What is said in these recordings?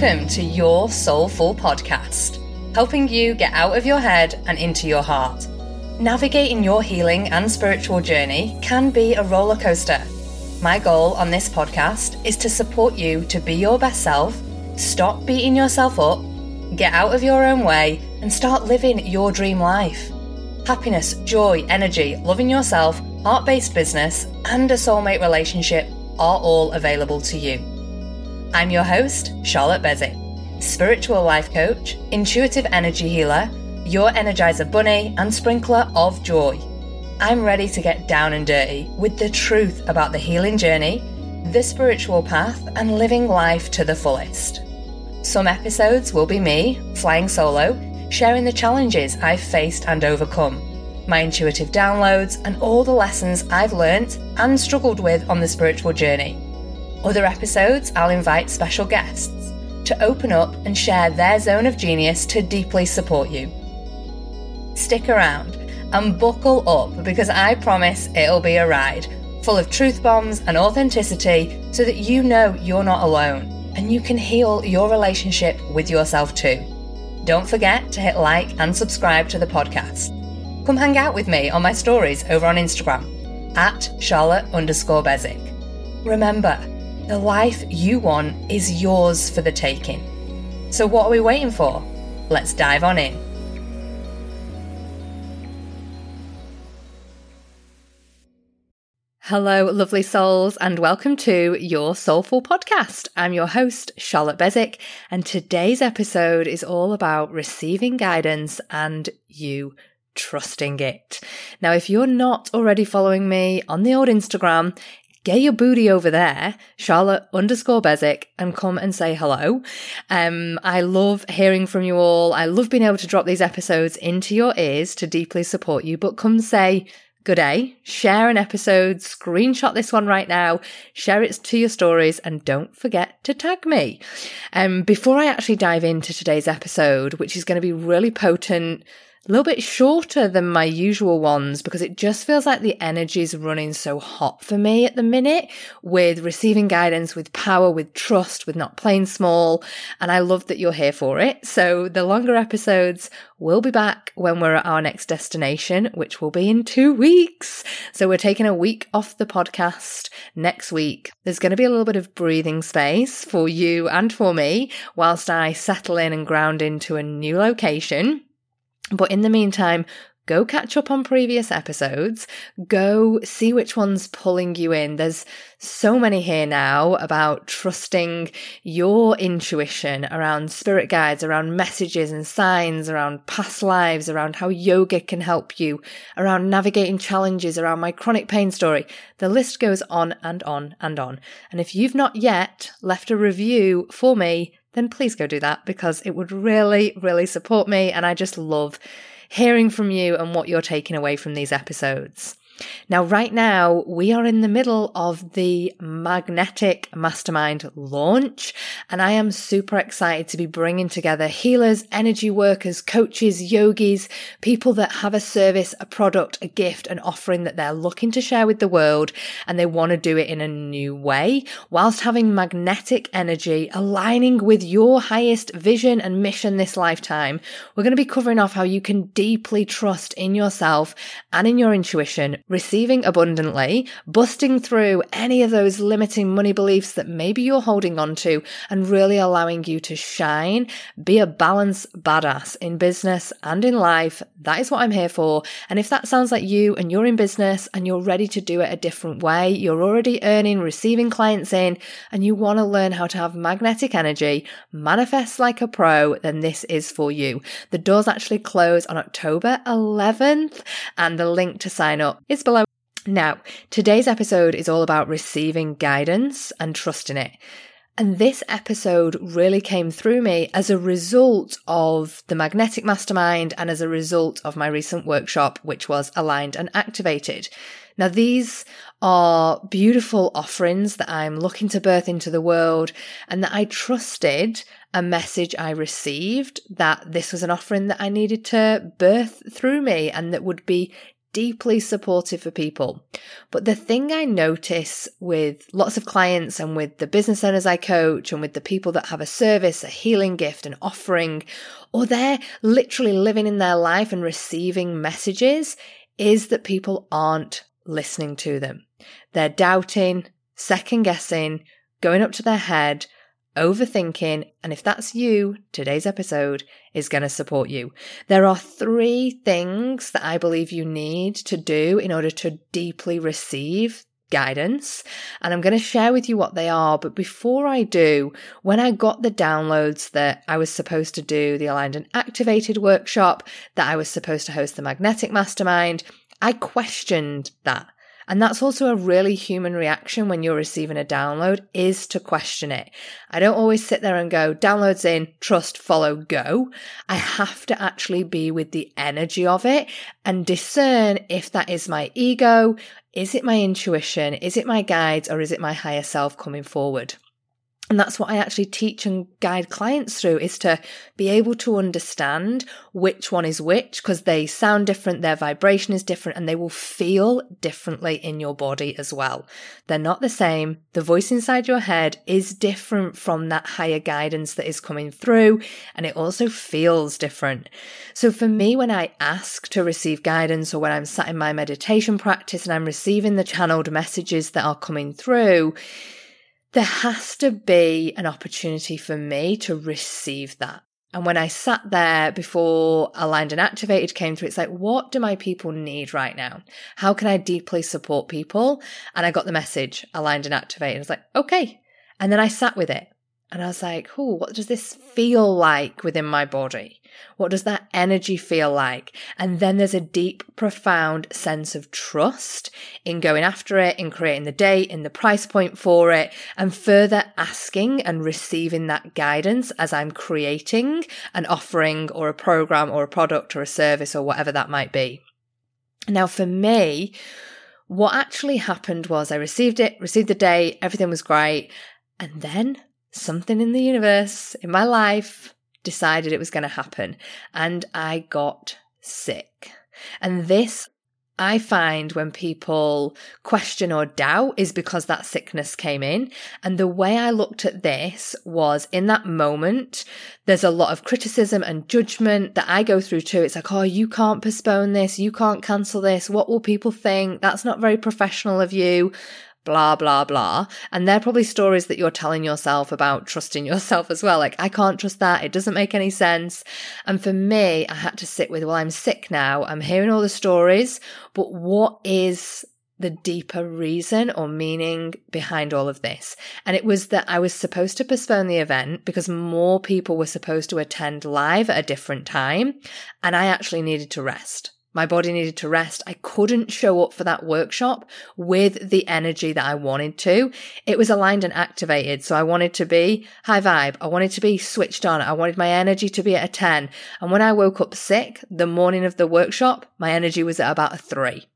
Welcome to Your Soulful Podcast, helping you get out of your head and into your heart. Navigating your healing and spiritual journey can be a roller coaster. My goal on this podcast is to support you to be your best self, stop beating yourself up, get out of your own way, and start living your dream life. Happiness, joy, energy, loving yourself, heart based business, and a soulmate relationship are all available to you. I'm your host, Charlotte Beswick, spiritual life coach, intuitive energy healer, your energizer bunny, and sprinkler of joy. I'm ready to get down and dirty with the truth about the healing journey, the spiritual path, and living life to the fullest. Some episodes will be me, flying solo, sharing the challenges I've faced and overcome, my intuitive downloads, and all the lessons I've learnt and struggled with on the spiritual journey. Other episodes, I'll invite special guests to open up and share their zone of genius to deeply support you. Stick around and buckle up because I promise it'll be a ride full of truth bombs and authenticity so that you know you're not alone and you can heal your relationship with yourself too. Don't forget to hit like and subscribe to the podcast. Come hang out with me on my stories over on Instagram at Charlotte underscore Beswick. Remember, the life you want is yours for the taking. So, what are we waiting for? Let's dive on in. Hello, lovely souls, and welcome to your Soulful Podcast. I'm your host, Charlotte Beswick, and today's episode is all about receiving guidance and you trusting it. Now, if you're not already following me on the old Instagram, get your booty over there, Charlotte underscore Beswick, and come and say hello. Um, I love hearing from you all. I love being able to drop these episodes into your ears to deeply support you, but come say, Good day, share an episode, screenshot this one right now, share it to your stories, and don't forget to tag me. Um, before I actually dive into today's episode, which is going to be really potent, a little bit shorter than my usual ones because it just feels like the energy is running so hot for me at the minute with receiving guidance, with power, with trust, with not playing small. And I love that you're here for it. So the longer episodes will be back when we're at our next destination, which will be in two weeks. So we're taking a week off the podcast next week. There's going to be a little bit of breathing space for you and for me whilst I settle in and ground into a new location. But in the meantime, go catch up on previous episodes, go see which one's pulling you in. There's so many here now about trusting your intuition around spirit guides, around messages and signs, around past lives, around how yoga can help you, around navigating challenges, around my chronic pain story. The list goes on and on and on. And if you've not yet left a review for me, then please go do that because it would really, really support me. And I just love hearing from you and what you're taking away from these episodes. Now, right now, we are in the middle of the Magnetic Mastermind launch, and I am super excited to be bringing together healers, energy workers, coaches, yogis, people that have a service, a product, a gift, an offering that they're looking to share with the world, and they want to do it in a new way, whilst having magnetic energy aligning with your highest vision and mission this lifetime. We're going to be covering off how you can deeply trust in yourself and in your intuition receiving abundantly, busting through any of those limiting money beliefs that maybe you're holding on to, and really allowing you to shine, be a balanced badass in business and in life. That is what I'm here for. And if that sounds like you and you're in business and you're ready to do it a different way, you're already earning, receiving clients in, and you want to learn how to have magnetic energy, manifest like a pro, then this is for you. The doors actually close on October 11th, and the link to sign up is below. Now, today's episode is all about receiving guidance and trusting it. And this episode really came through me as a result of the Magnetic Mastermind and as a result of my recent workshop, which was aligned and activated. Now, these are beautiful offerings that I'm looking to birth into the world and that I trusted a message I received that this was an offering that I needed to birth through me and that would be deeply supportive for people. But the thing I notice with lots of clients and with the business owners I coach and with the people that have a service, a healing gift, an offering, or they're literally living in their life and receiving messages is that people aren't listening to them. They're doubting, second guessing, going up to their head, overthinking, and if that's you, today's episode is going to support you. There are three things that I believe you need to do in order to deeply receive guidance and I'm going to share with you what they are. But before I do, when I got the downloads that I was supposed to do the aligned and activated workshop, that I was supposed to host the magnetic mastermind, I questioned that. And that's also a really human reaction when you're receiving a download is to question it. I don't always sit there and go, downloads in, trust, follow, go. I have to actually be with the energy of it and discern if that is my ego, is it my intuition, is it my guides, or is it my higher self coming forward? And that's what I actually teach and guide clients through is to be able to understand which one is which because they sound different, their vibration is different, and they will feel differently in your body as well. They're not the same. The voice inside your head is different from that higher guidance that is coming through, and it also feels different. So for me, when I ask to receive guidance or when I'm sat in my meditation practice and I'm receiving the channeled messages that are coming through, there has to be an opportunity for me to receive that. And when I sat there before Aligned and Activated came through, it's like, what do my people need right now? How can I deeply support people? And I got the message, Aligned and Activated. I was like, okay. And then I sat with it. And I was like, oh, what does this feel like within my body? What does that energy feel like? And then there's a deep, profound sense of trust in going after it, in creating the date, in the price point for it, and further asking and receiving that guidance as I'm creating an offering or a program or a product or a service or whatever that might be. Now, for me, what actually happened was I received it, received the date, everything was great. And then something in the universe, in my life, decided it was going to happen. And I got sick. And this I find when people question or doubt is because that sickness came in. And the way I looked at this was in that moment, there's a lot of criticism and judgment that I go through too. It's like, oh, you can't postpone this. You can't cancel this. What will people think? That's not very professional of you blah, blah, blah. And they're probably stories that you're telling yourself about trusting yourself as well. Like, I can't trust that. It doesn't make any sense. And for me, I had to sit with, well, I'm sick now. I'm hearing all the stories, but what is the deeper reason or meaning behind all of this. And it was that I was supposed to postpone the event because more people were supposed to attend live at a different time. And I actually needed to rest. My body needed to rest. I couldn't show up for that workshop with the energy that I wanted to. It was aligned and activated. So I wanted to be high vibe. I wanted to be switched on. I wanted my energy to be at a 10. And when I woke up sick the morning of the workshop, my energy was at about a three.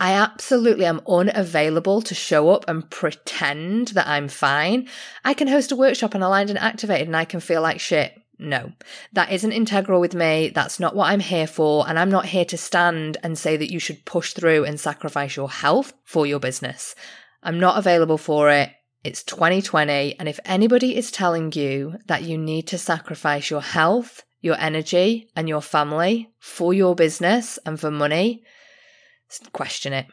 I absolutely am unavailable to show up and pretend that I'm fine. I can host a workshop and aligned and activated and I can feel like shit. No, that isn't integral with me. That's not what I'm here for. And I'm not here to stand and say that you should push through and sacrifice your health for your business. I'm not available for it. It's 2020. And if anybody is telling you that you need to sacrifice your health, your energy, and your family for your business and for money, question it.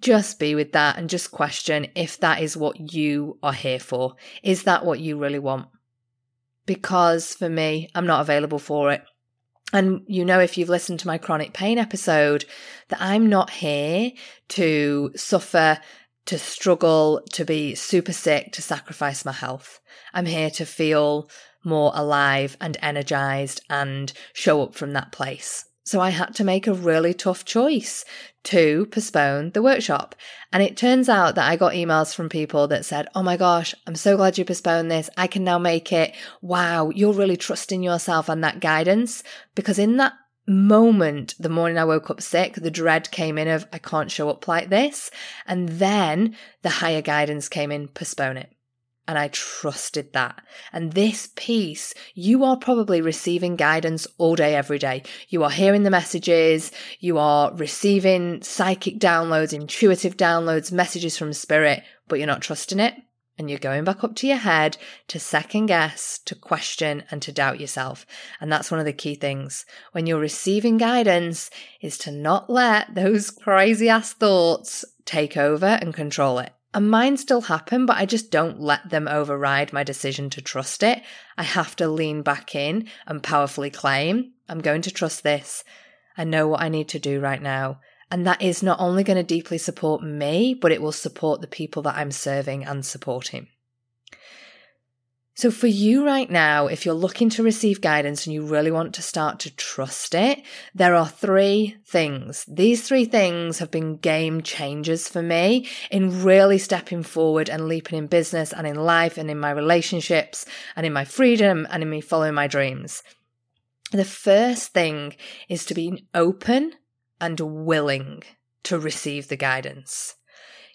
Just be with that and just question if that is what you are here for. Is that what you really want? Because for me, I'm not available for it. And you know, if you've listened to my chronic pain episode, that I'm not here to suffer, to struggle, to be super sick, to sacrifice my health. I'm here to feel more alive and energized and show up from that place. So I had to make a really tough choice to postpone the workshop. And it turns out that I got emails from people that said, Oh my gosh, I'm so glad you postponed this. I can now make it. Wow, you're really trusting yourself and that guidance. Because in that moment, the morning I woke up sick, the dread came in of, I can't show up like this. And then the higher guidance came in, postpone it. And I trusted that. And this piece, you are probably receiving guidance all day, every day. You are hearing the messages, you are receiving psychic downloads, intuitive downloads, messages from spirit, but you're not trusting it. And you're going back up to your head to second guess, to question, and to doubt yourself. And that's one of the key things. When you're receiving guidance, is to not let those crazy ass thoughts take over and control it. And mine still happen, but I just don't let them override my decision to trust it. I have to lean back in and powerfully claim, I'm going to trust this. I know what I need to do right now. And that is not only going to deeply support me, but it will support the people that I'm serving and supporting. So, for you right now, if you're looking to receive guidance and you really want to start to trust it, there are three things. These three things have been game changers for me in really stepping forward and leaping in business and in life and in my relationships and in my freedom and in me following my dreams. The first thing is to be open and willing to receive the guidance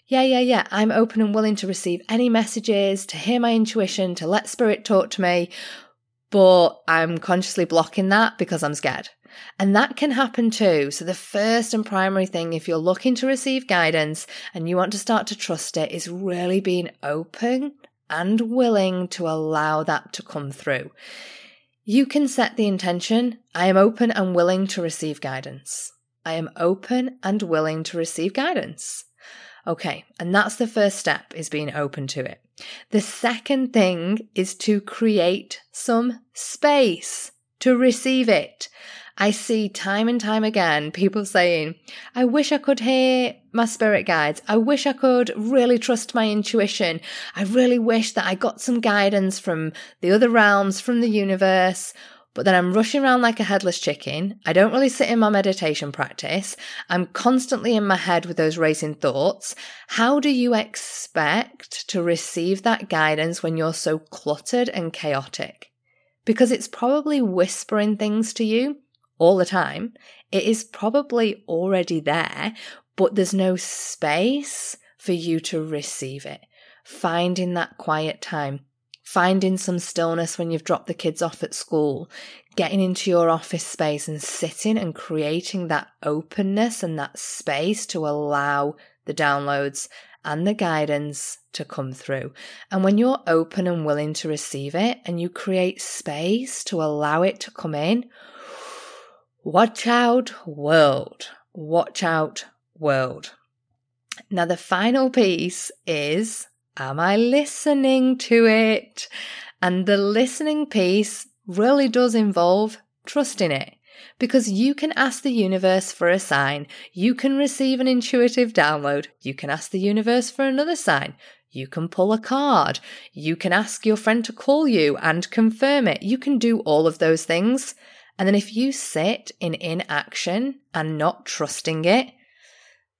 yeah, yeah, yeah, I'm open and willing to receive any messages, to hear my intuition, to let spirit talk to me, but I'm consciously blocking that because I'm scared. And that can happen too. So, the first and primary thing, if you're looking to receive guidance and you want to start to trust it, is really being open and willing to allow that to come through. You can set the intention I am open and willing to receive guidance. I am open and willing to receive guidance. Okay, and that's the first step is being open to it. The second thing is to create some space to receive it. I see time and time again people saying, I wish I could hear my spirit guides. I wish I could really trust my intuition. I really wish that I got some guidance from the other realms, from the universe but then I'm rushing around like a headless chicken. I don't really sit in my meditation practice. I'm constantly in my head with those racing thoughts. How do you expect to receive that guidance when you're so cluttered and chaotic? Because it's probably whispering things to you all the time. It is probably already there, but there's no space for you to receive it. Finding that quiet time finding some stillness when you've dropped the kids off at school, getting into your office space and sitting and creating that openness and that space to allow the downloads and the guidance to come through. And when you're open and willing to receive it and you create space to allow it to come in, watch out, world. Watch out, world. Now, the final piece is Am I listening to it? And the listening piece really does involve trusting it. Because you can ask the universe for a sign, you can receive an intuitive download, you can ask the universe for another sign, you can pull a card, you can ask your friend to call you and confirm it. You can do all of those things. And then if you sit in inaction and not trusting it,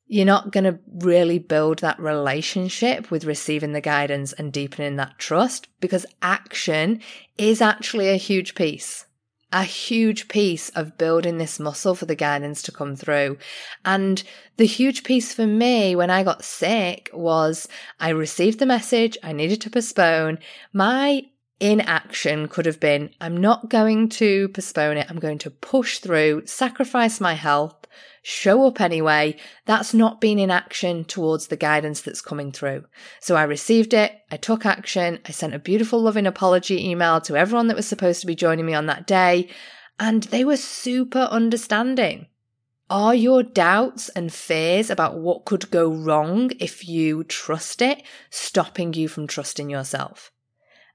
you're not going to really build that relationship with receiving the guidance and deepening that trust because action is actually a huge piece. A huge piece of building this muscle for the guidance to come through. And the huge piece for me when I got sick was I received the message I needed to postpone. My inaction could have been I'm not going to postpone it. I'm going to push through, sacrifice my health, show up anyway, that's not being in action towards the guidance that's coming through. So I received it, I took action, I sent a beautiful, loving apology email to everyone that was supposed to be joining me on that day, and they were super understanding. Are your doubts and fears about what could go wrong if you trust it stopping you from trusting yourself?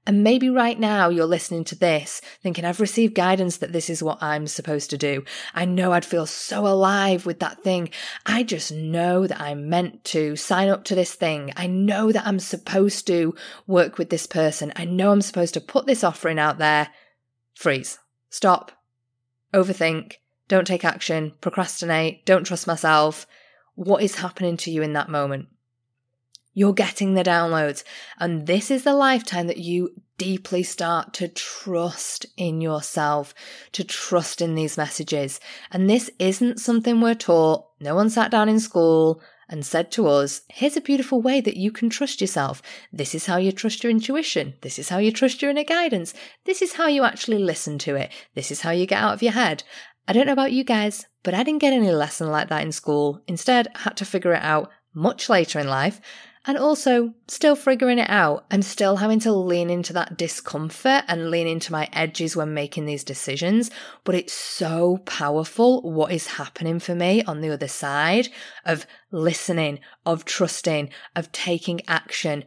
And maybe right now you're listening to this thinking, I've received guidance that this is what I'm supposed to do. I know I'd feel so alive with that thing. I just know that I'm meant to sign up to this thing. I know that I'm supposed to work with this person. I know I'm supposed to put this offering out there. Freeze. Stop. Overthink. Don't take action. Procrastinate. Don't trust myself. What is happening to you in that moment? You're getting the downloads. And this is the lifetime that you deeply start to trust in yourself, to trust in these messages. And this isn't something we're taught. No one sat down in school and said to us, here's a beautiful way that you can trust yourself. This is how you trust your intuition. This is how you trust your inner guidance. This is how you actually listen to it. This is how you get out of your head. I don't know about you guys, but I didn't get any lesson like that in school. Instead, I had to figure it out much later in life. And also, still figuring it out. I'm still having to lean into that discomfort and lean into my edges when making these decisions. But it's so powerful what is happening for me on the other side of listening, of trusting, of taking action.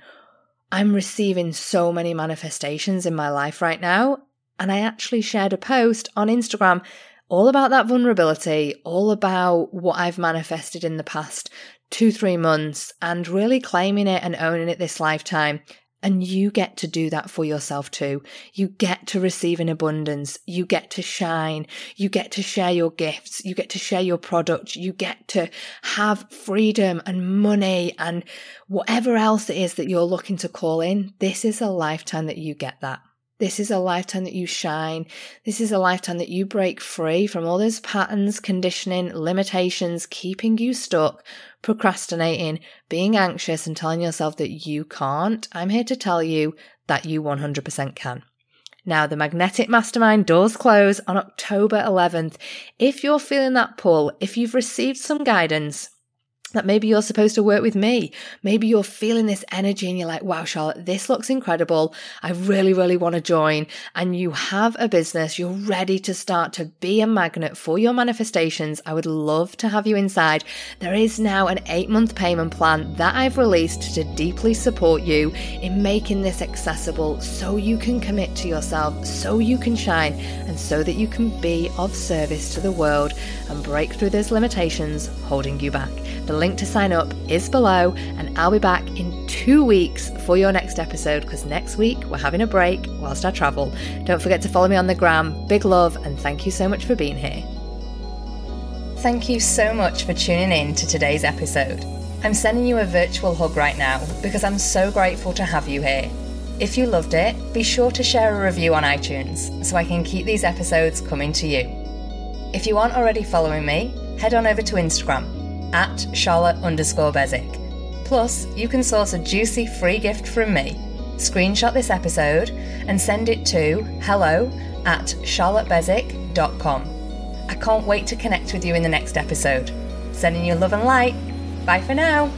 I'm receiving so many manifestations in my life right now. And I actually shared a post on Instagram all about that vulnerability, all about what I've manifested in the past two, three months and really claiming it and owning it this lifetime. And you get to do that for yourself too. You get to receive in abundance. You get to shine. You get to share your gifts. You get to share your product. You get to have freedom and money and whatever else it is that you're looking to call in. This is a lifetime that you get that. This is a lifetime that you shine. This is a lifetime that you break free from all those patterns, conditioning, limitations, keeping you stuck, procrastinating, being anxious, and telling yourself that you can't. I'm here to tell you that you 100% can. Now, the Magnetic Mastermind doors close on October 11th. If you're feeling that pull, if you've received some guidance, that maybe you're supposed to work with me. Maybe you're feeling this energy and you're like, wow, Charlotte, this looks incredible. I really, really want to join. And you have a business. You're ready to start to be a magnet for your manifestations. I would love to have you inside. There is now an eight month payment plan that I've released to deeply support you in making this accessible so you can commit to yourself, so you can shine, and so that you can be of service to the world and break through those limitations holding you back. The link to sign up is below, and I'll be back in two weeks for your next episode because next week we're having a break whilst I travel. Don't forget to follow me on the gram. Big love, and thank you so much for being here. Thank you so much for tuning in to today's episode. I'm sending you a virtual hug right now because I'm so grateful to have you here. If you loved it, be sure to share a review on iTunes so I can keep these episodes coming to you. If you aren't already following me, head on over to Instagram at Charlotte underscore Beswick. Plus, you can source a juicy free gift from me. Screenshot this episode and send it to hello at charlottebeswick.com. I can't wait to connect with you in the next episode. Sending you love and light. Bye for now.